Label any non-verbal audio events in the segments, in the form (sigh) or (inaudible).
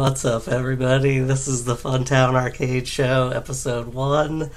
what's up, everybody? This is the Funtown Arcade Show, episode one,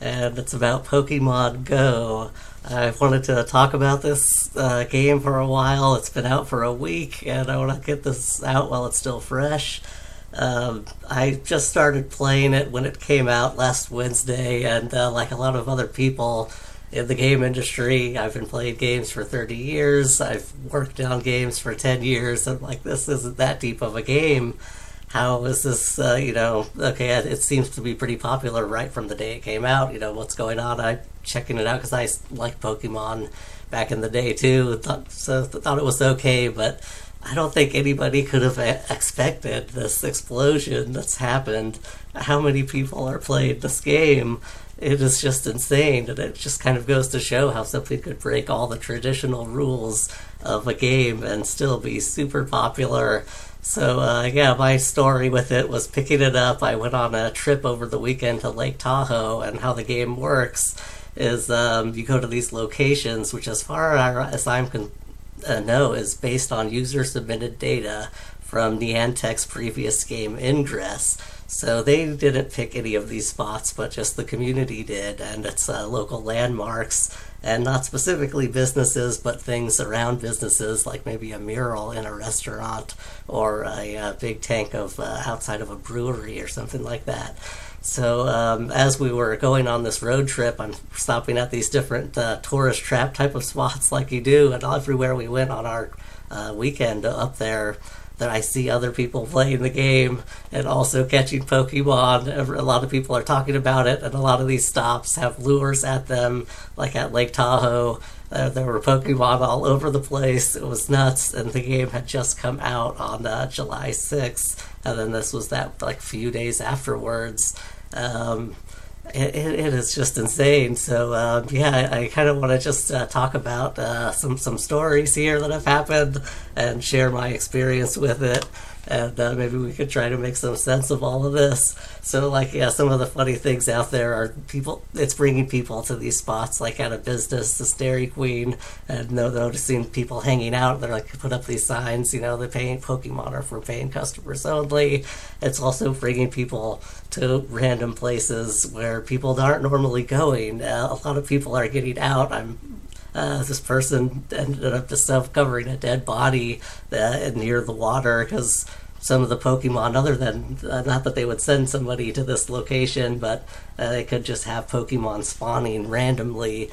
and it's about Pokemon Go. I've wanted to talk about this uh, game for a while. It's been out for a week, and I want to get this out while it's still fresh. Um, I just started playing it when it came out last Wednesday, and uh, like a lot of other people in the game industry, I've been playing games for 30 years. I've worked on games for 10 years. I'm like, this isn't that deep of a game. How is this, uh, you know, okay, it seems to be pretty popular right from the day it came out. You know, what's going on? I'm checking it out because I like Pokemon back in the day too. Thought, so thought it was okay, but I don't think anybody could have expected this explosion that's happened. How many people are playing this game? It is just insane, and it just kind of goes to show how something could break all the traditional rules of a game and still be super popular. So, uh, yeah, my story with it was picking it up. I went on a trip over the weekend to Lake Tahoe, and how the game works is um, you go to these locations, which, as far as I'm concerned, uh, know is based on user submitted data from Niantic's previous game Ingress. So they didn't pick any of these spots, but just the community did, and it's uh, local landmarks, and not specifically businesses, but things around businesses, like maybe a mural in a restaurant or a, a uh, big tank of uh, outside of a brewery or something like that. So um, as we were going on this road trip, I'm stopping at these different uh, tourist trap type of (laughs) spots, like you do, and everywhere we went on our uh, weekend up there, that I see other people playing the game and also catching Pokemon. A lot of people are talking about it, and a lot of these stops have lures at them, like at Lake Tahoe. Uh, there were Pokemon all over the place. It was nuts, and the game had just come out on uh, July 6th, and then this was that like few days afterwards. Um, it, it is just insane. So uh, yeah, I, I kind of want to just uh, talk about uh, some some stories here that have happened and share my experience with it and uh, maybe we could try to make some sense of all of this. So, like, yeah, some of the funny things out there are people. It's bringing people to these spots, like at a business, this Dairy Queen, and noticing people hanging out. They're like put up these signs, you know, the paying Pokemon are for paying customers only. It's also bringing people to random places where people aren't normally going. Uh, a lot of people are getting out. I'm uh, this person ended up just covering a dead body uh, near the water because some of the Pokemon, other than uh, not that they would send somebody to this location, but uh, they could just have Pokemon spawning randomly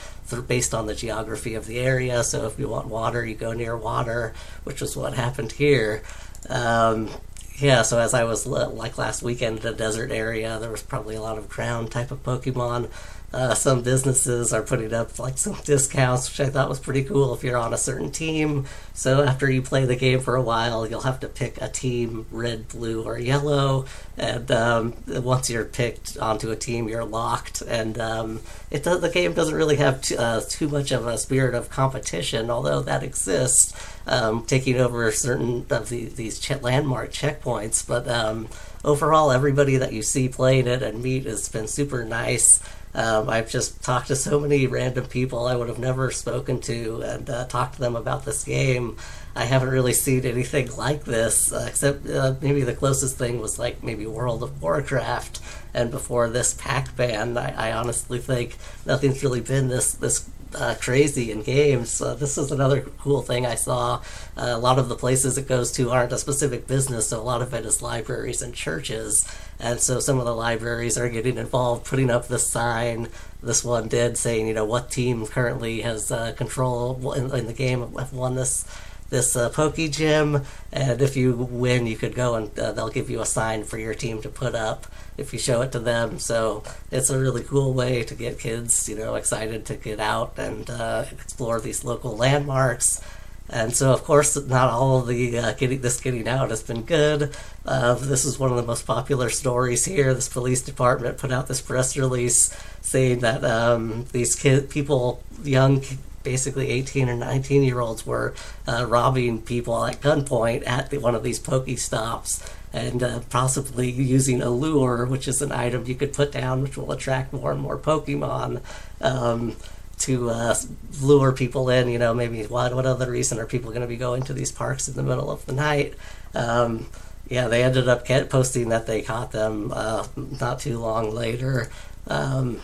based on the geography of the area. So if you want water, you go near water, which is what happened here. Um, yeah, so as I was like last weekend in a desert area, there was probably a lot of ground type of Pokemon. Uh, some businesses are putting up like some discounts, which I thought was pretty cool if you're on a certain team. So after you play the game for a while, you'll have to pick a team red, blue, or yellow. And um, once you're picked onto a team, you're locked. And um, it does, the game doesn't really have t- uh, too much of a spirit of competition, although that exists, um, taking over certain of the, these ch- landmark checkpoints. But um, overall, everybody that you see playing it and meet has been super nice. Um, I've just talked to so many random people I would have never spoken to and uh, talked to them about this game. I haven't really seen anything like this, uh, except uh, maybe the closest thing was like maybe World of Warcraft. And before this Pac-Man, I, I honestly think nothing's really been this this uh, crazy in games. Uh, this is another cool thing I saw. Uh, a lot of the places it goes to aren't a specific business, so a lot of it is libraries and churches. And so some of the libraries are getting involved, putting up the sign. This one did saying, you know, what team currently has uh, control in, in the game, have won this this uh, Gym, and if you win, you could go and uh, they'll give you a sign for your team to put up if you show it to them. So it's a really cool way to get kids, you know, excited to get out and uh, explore these local landmarks. And so, of course, not all of the uh, getting this getting out has been good. Uh, this is one of the most popular stories here. This police department put out this press release saying that um, these kid, people, young basically 18 or 19 year olds were uh, robbing people at gunpoint at the, one of these Pokestops and uh, possibly using a lure, which is an item you could put down, which will attract more and more Pokemon. Um, to uh, lure people in, you know, maybe what what other reason are people going to be going to these parks in the middle of the night? Um, yeah, they ended up posting that they caught them uh, not too long later. Um,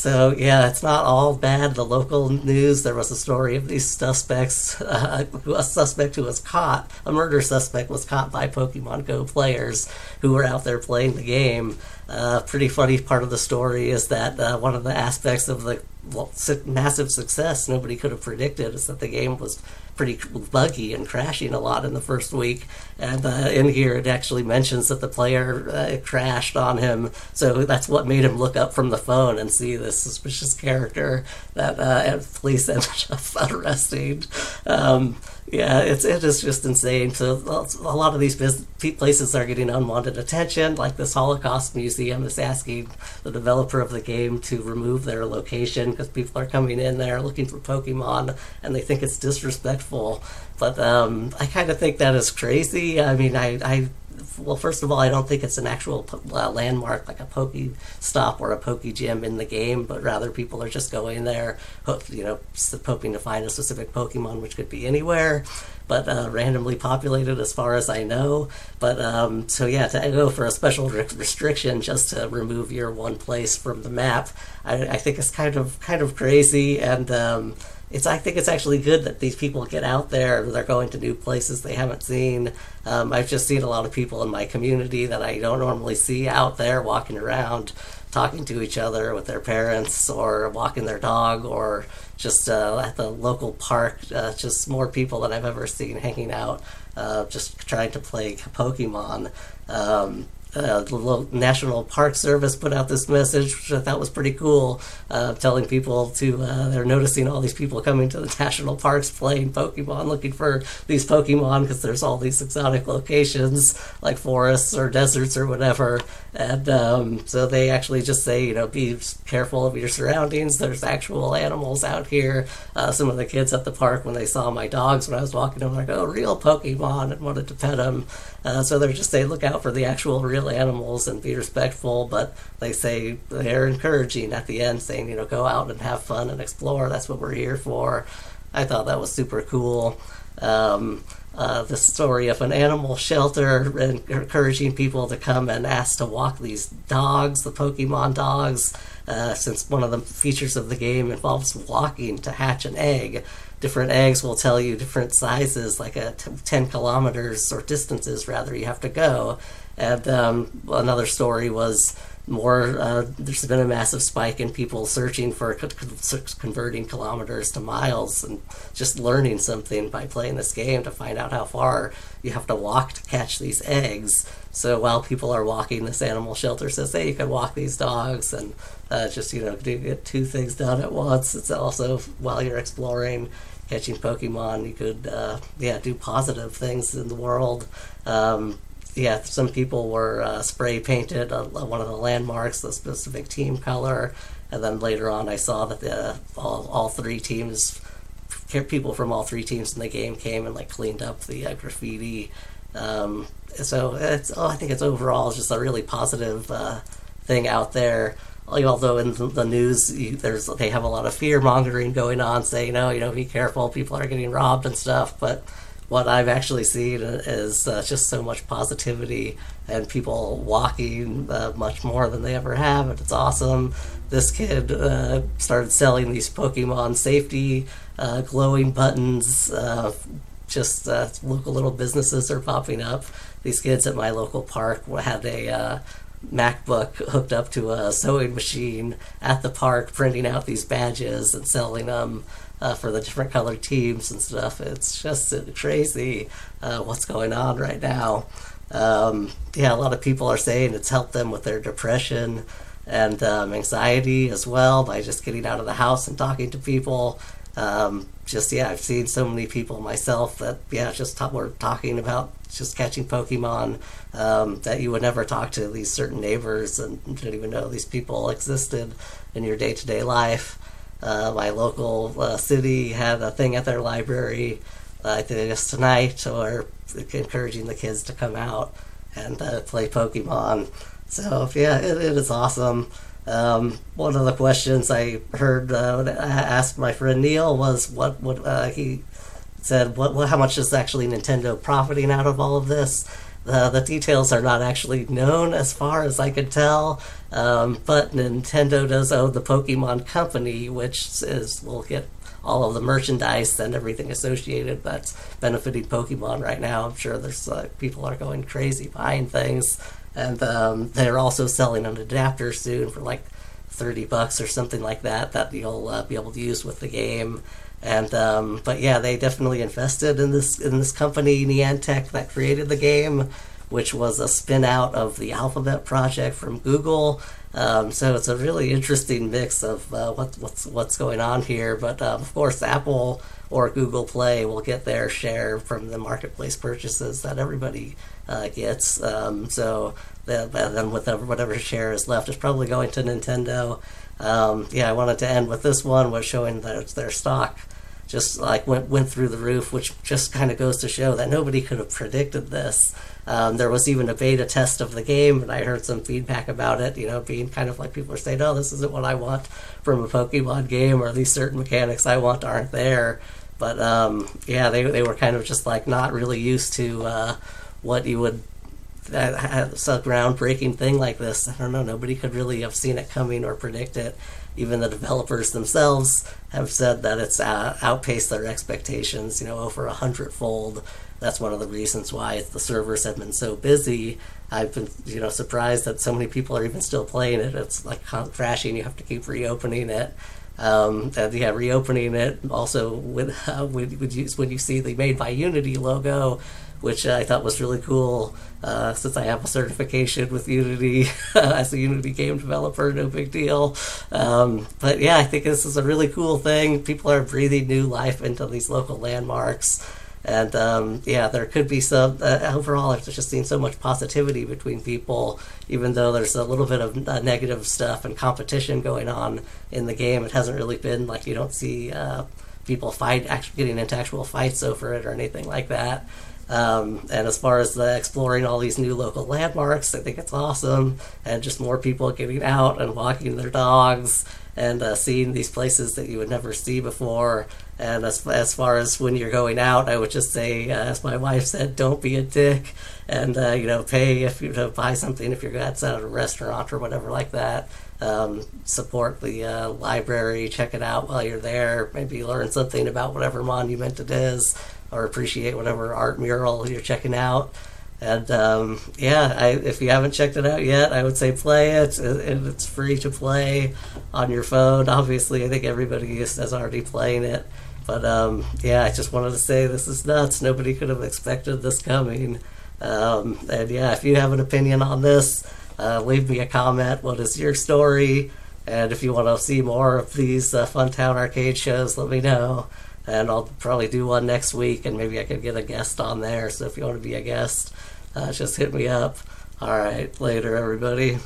so yeah, it's not all bad. The local news there was a story of these suspects. Uh, a suspect who was caught, a murder suspect, was caught by Pokemon Go players who were out there playing the game. Uh, pretty funny part of the story is that uh, one of the aspects of the well, massive success nobody could have predicted is that the game was pretty buggy and crashing a lot in the first week. And uh, in here, it actually mentions that the player uh, crashed on him, so that's what made him look up from the phone and see this suspicious character that uh, police (laughs) ended up arresting. Um, yeah, it's it is just insane. So a lot of these places are getting unwanted attention. Like this Holocaust Museum is asking the developer of the game to remove their location because people are coming in there looking for Pokemon and they think it's disrespectful. But um, I kind of think that is crazy. I mean, I, I well, first of all, I don't think it's an actual uh, landmark like a Poke Stop or a Poke Gym in the game, but rather people are just going there, you know, hoping to find a specific Pokemon, which could be anywhere, but uh, randomly populated as far as I know. But um, so yeah, to go for a special re- restriction just to remove your one place from the map, I, I think it's kind of kind of crazy and. Um, it's I think it's actually good that these people get out there. And they're going to new places they haven't seen. Um, I've just seen a lot of people in my community that I don't normally see out there walking around, talking to each other with their parents, or walking their dog, or just uh, at the local park. Uh, just more people than I've ever seen hanging out, uh, just trying to play Pokemon. Um, uh, the National Park Service put out this message, which I thought was pretty cool, uh, telling people to uh, they're noticing all these people coming to the national parks playing Pokemon, looking for these Pokemon because there's all these exotic locations like forests or deserts or whatever, and um, so they actually just say, you know, be careful of your surroundings. There's actual animals out here. Uh, some of the kids at the park when they saw my dogs when I was walking them, like, oh, real Pokemon, and wanted to pet them. Uh, so they're just they look out for the actual real animals and be respectful, but they say they're encouraging at the end, saying you know go out and have fun and explore. That's what we're here for. I thought that was super cool. Um, uh, the story of an animal shelter and encouraging people to come and ask to walk these dogs, the Pokemon dogs, uh, since one of the features of the game involves walking to hatch an egg different eggs will tell you different sizes, like a t- 10 kilometers or distances rather you have to go. And um, another story was more, uh, there's been a massive spike in people searching for converting kilometers to miles and just learning something by playing this game to find out how far you have to walk to catch these eggs. So while people are walking, this animal shelter says, hey, you can walk these dogs and uh, just, you know, do get two things done at once. It's also while you're exploring catching Pokemon, you could uh, yeah do positive things in the world. Um, yeah, some people were uh, spray painted one of the landmarks, the specific team color, and then later on I saw that the all, all three teams, people from all three teams in the game came and like cleaned up the uh, graffiti. Um, so it's oh, I think it's overall just a really positive uh, thing out there although in the news there's they have a lot of fear mongering going on, saying, "Oh, you know, be careful, people are getting robbed and stuff." But what I've actually seen is uh, just so much positivity and people walking uh, much more than they ever have, and it's awesome. This kid uh, started selling these Pokemon safety uh, glowing buttons. Uh, just uh, local little businesses are popping up. These kids at my local park had a MacBook hooked up to a sewing machine at the park, printing out these badges and selling them uh, for the different colored teams and stuff. It's just crazy uh, what's going on right now. Um, yeah, a lot of people are saying it's helped them with their depression and um, anxiety as well by just getting out of the house and talking to people. Um, just yeah, I've seen so many people myself that yeah, just were talking about just catching Pokemon um, that you would never talk to these certain neighbors and didn't even know these people existed in your day to day life. Uh, my local uh, city had a thing at their library, uh, I think just tonight, or encouraging the kids to come out and uh, play Pokemon. So yeah, it, it is awesome. Um, one of the questions I heard uh, asked my friend Neil was what would uh, he said what, what how much is actually Nintendo profiting out of all of this Uh, the details are not actually known as far as I could tell, um, but Nintendo does own the Pokemon Company, which is will get all of the merchandise and everything associated that's benefiting Pokemon right now. I'm sure there's uh, people are going crazy buying things, and um, they're also selling an adapter soon for like 30 bucks or something like that that you'll uh, be able to use with the game. And um, but yeah, they definitely invested in this in this company Niantic that created the game, which was a spin out of the Alphabet project from Google. Um, so it's a really interesting mix of uh, what, what's what's going on here. But uh, of course, Apple or Google Play will get their share from the marketplace purchases that everybody uh, gets. Um, so then whatever whatever share is left is probably going to Nintendo. Um, yeah, I wanted to end with this one was showing that it's their stock just like went went through the roof, which just kind of goes to show that nobody could have predicted this. Um, there was even a beta test of the game, and I heard some feedback about it. You know, being kind of like people are saying, "Oh, this isn't what I want from a Pokemon game," or these certain mechanics I want aren't there. But um, yeah, they they were kind of just like not really used to uh, what you would uh, a groundbreaking thing like this. I don't know. Nobody could really have seen it coming or predict it even the developers themselves have said that it's uh, outpaced their expectations, you know, over a hundredfold. That's one of the reasons why the servers have been so busy. I've been, you know, surprised that so many people are even still playing it. It's like crashing. You have to keep reopening it. Um, and yeah, reopening it also when, uh, when, when, you, when you see the Made by Unity logo, which I thought was really cool. Uh, since I have a certification with Unity (laughs) as a Unity game developer, no big deal. Um, but yeah, I think this is a really cool thing. People are breathing new life into these local landmarks. And um, yeah, there could be some. Uh, overall, I've just seen so much positivity between people, even though there's a little bit of uh, negative stuff and competition going on in the game. It hasn't really been like you don't see uh, people fight, actually getting into actual fights over it or anything like that. Um, and as far as the exploring all these new local landmarks, I think it's awesome. And just more people getting out and walking their dogs and uh, seeing these places that you would never see before. And as, as far as when you're going out, I would just say, uh, as my wife said, don't be a dick and, uh, you know, pay if you to buy something if you're outside at a restaurant or whatever like that. Um, support the uh, library, check it out while you're there, maybe learn something about whatever monument it is or appreciate whatever art mural you're checking out. And um, yeah, I, if you haven't checked it out yet, I would say play it. And it's free to play on your phone. (laughs) Obviously, I think everybody is, already playing it. But um, yeah, I just wanted to say this is nuts. Nobody could have expected this coming. Um, and yeah, if you have an opinion on this, uh, leave me a comment. What is your story? And if you want to see more of these uh, Funtown arcade shows, let me know and I'll probably do one next week, and maybe I could get a guest on there. So if you want to be a guest, uh, just hit me up. All right, later, everybody.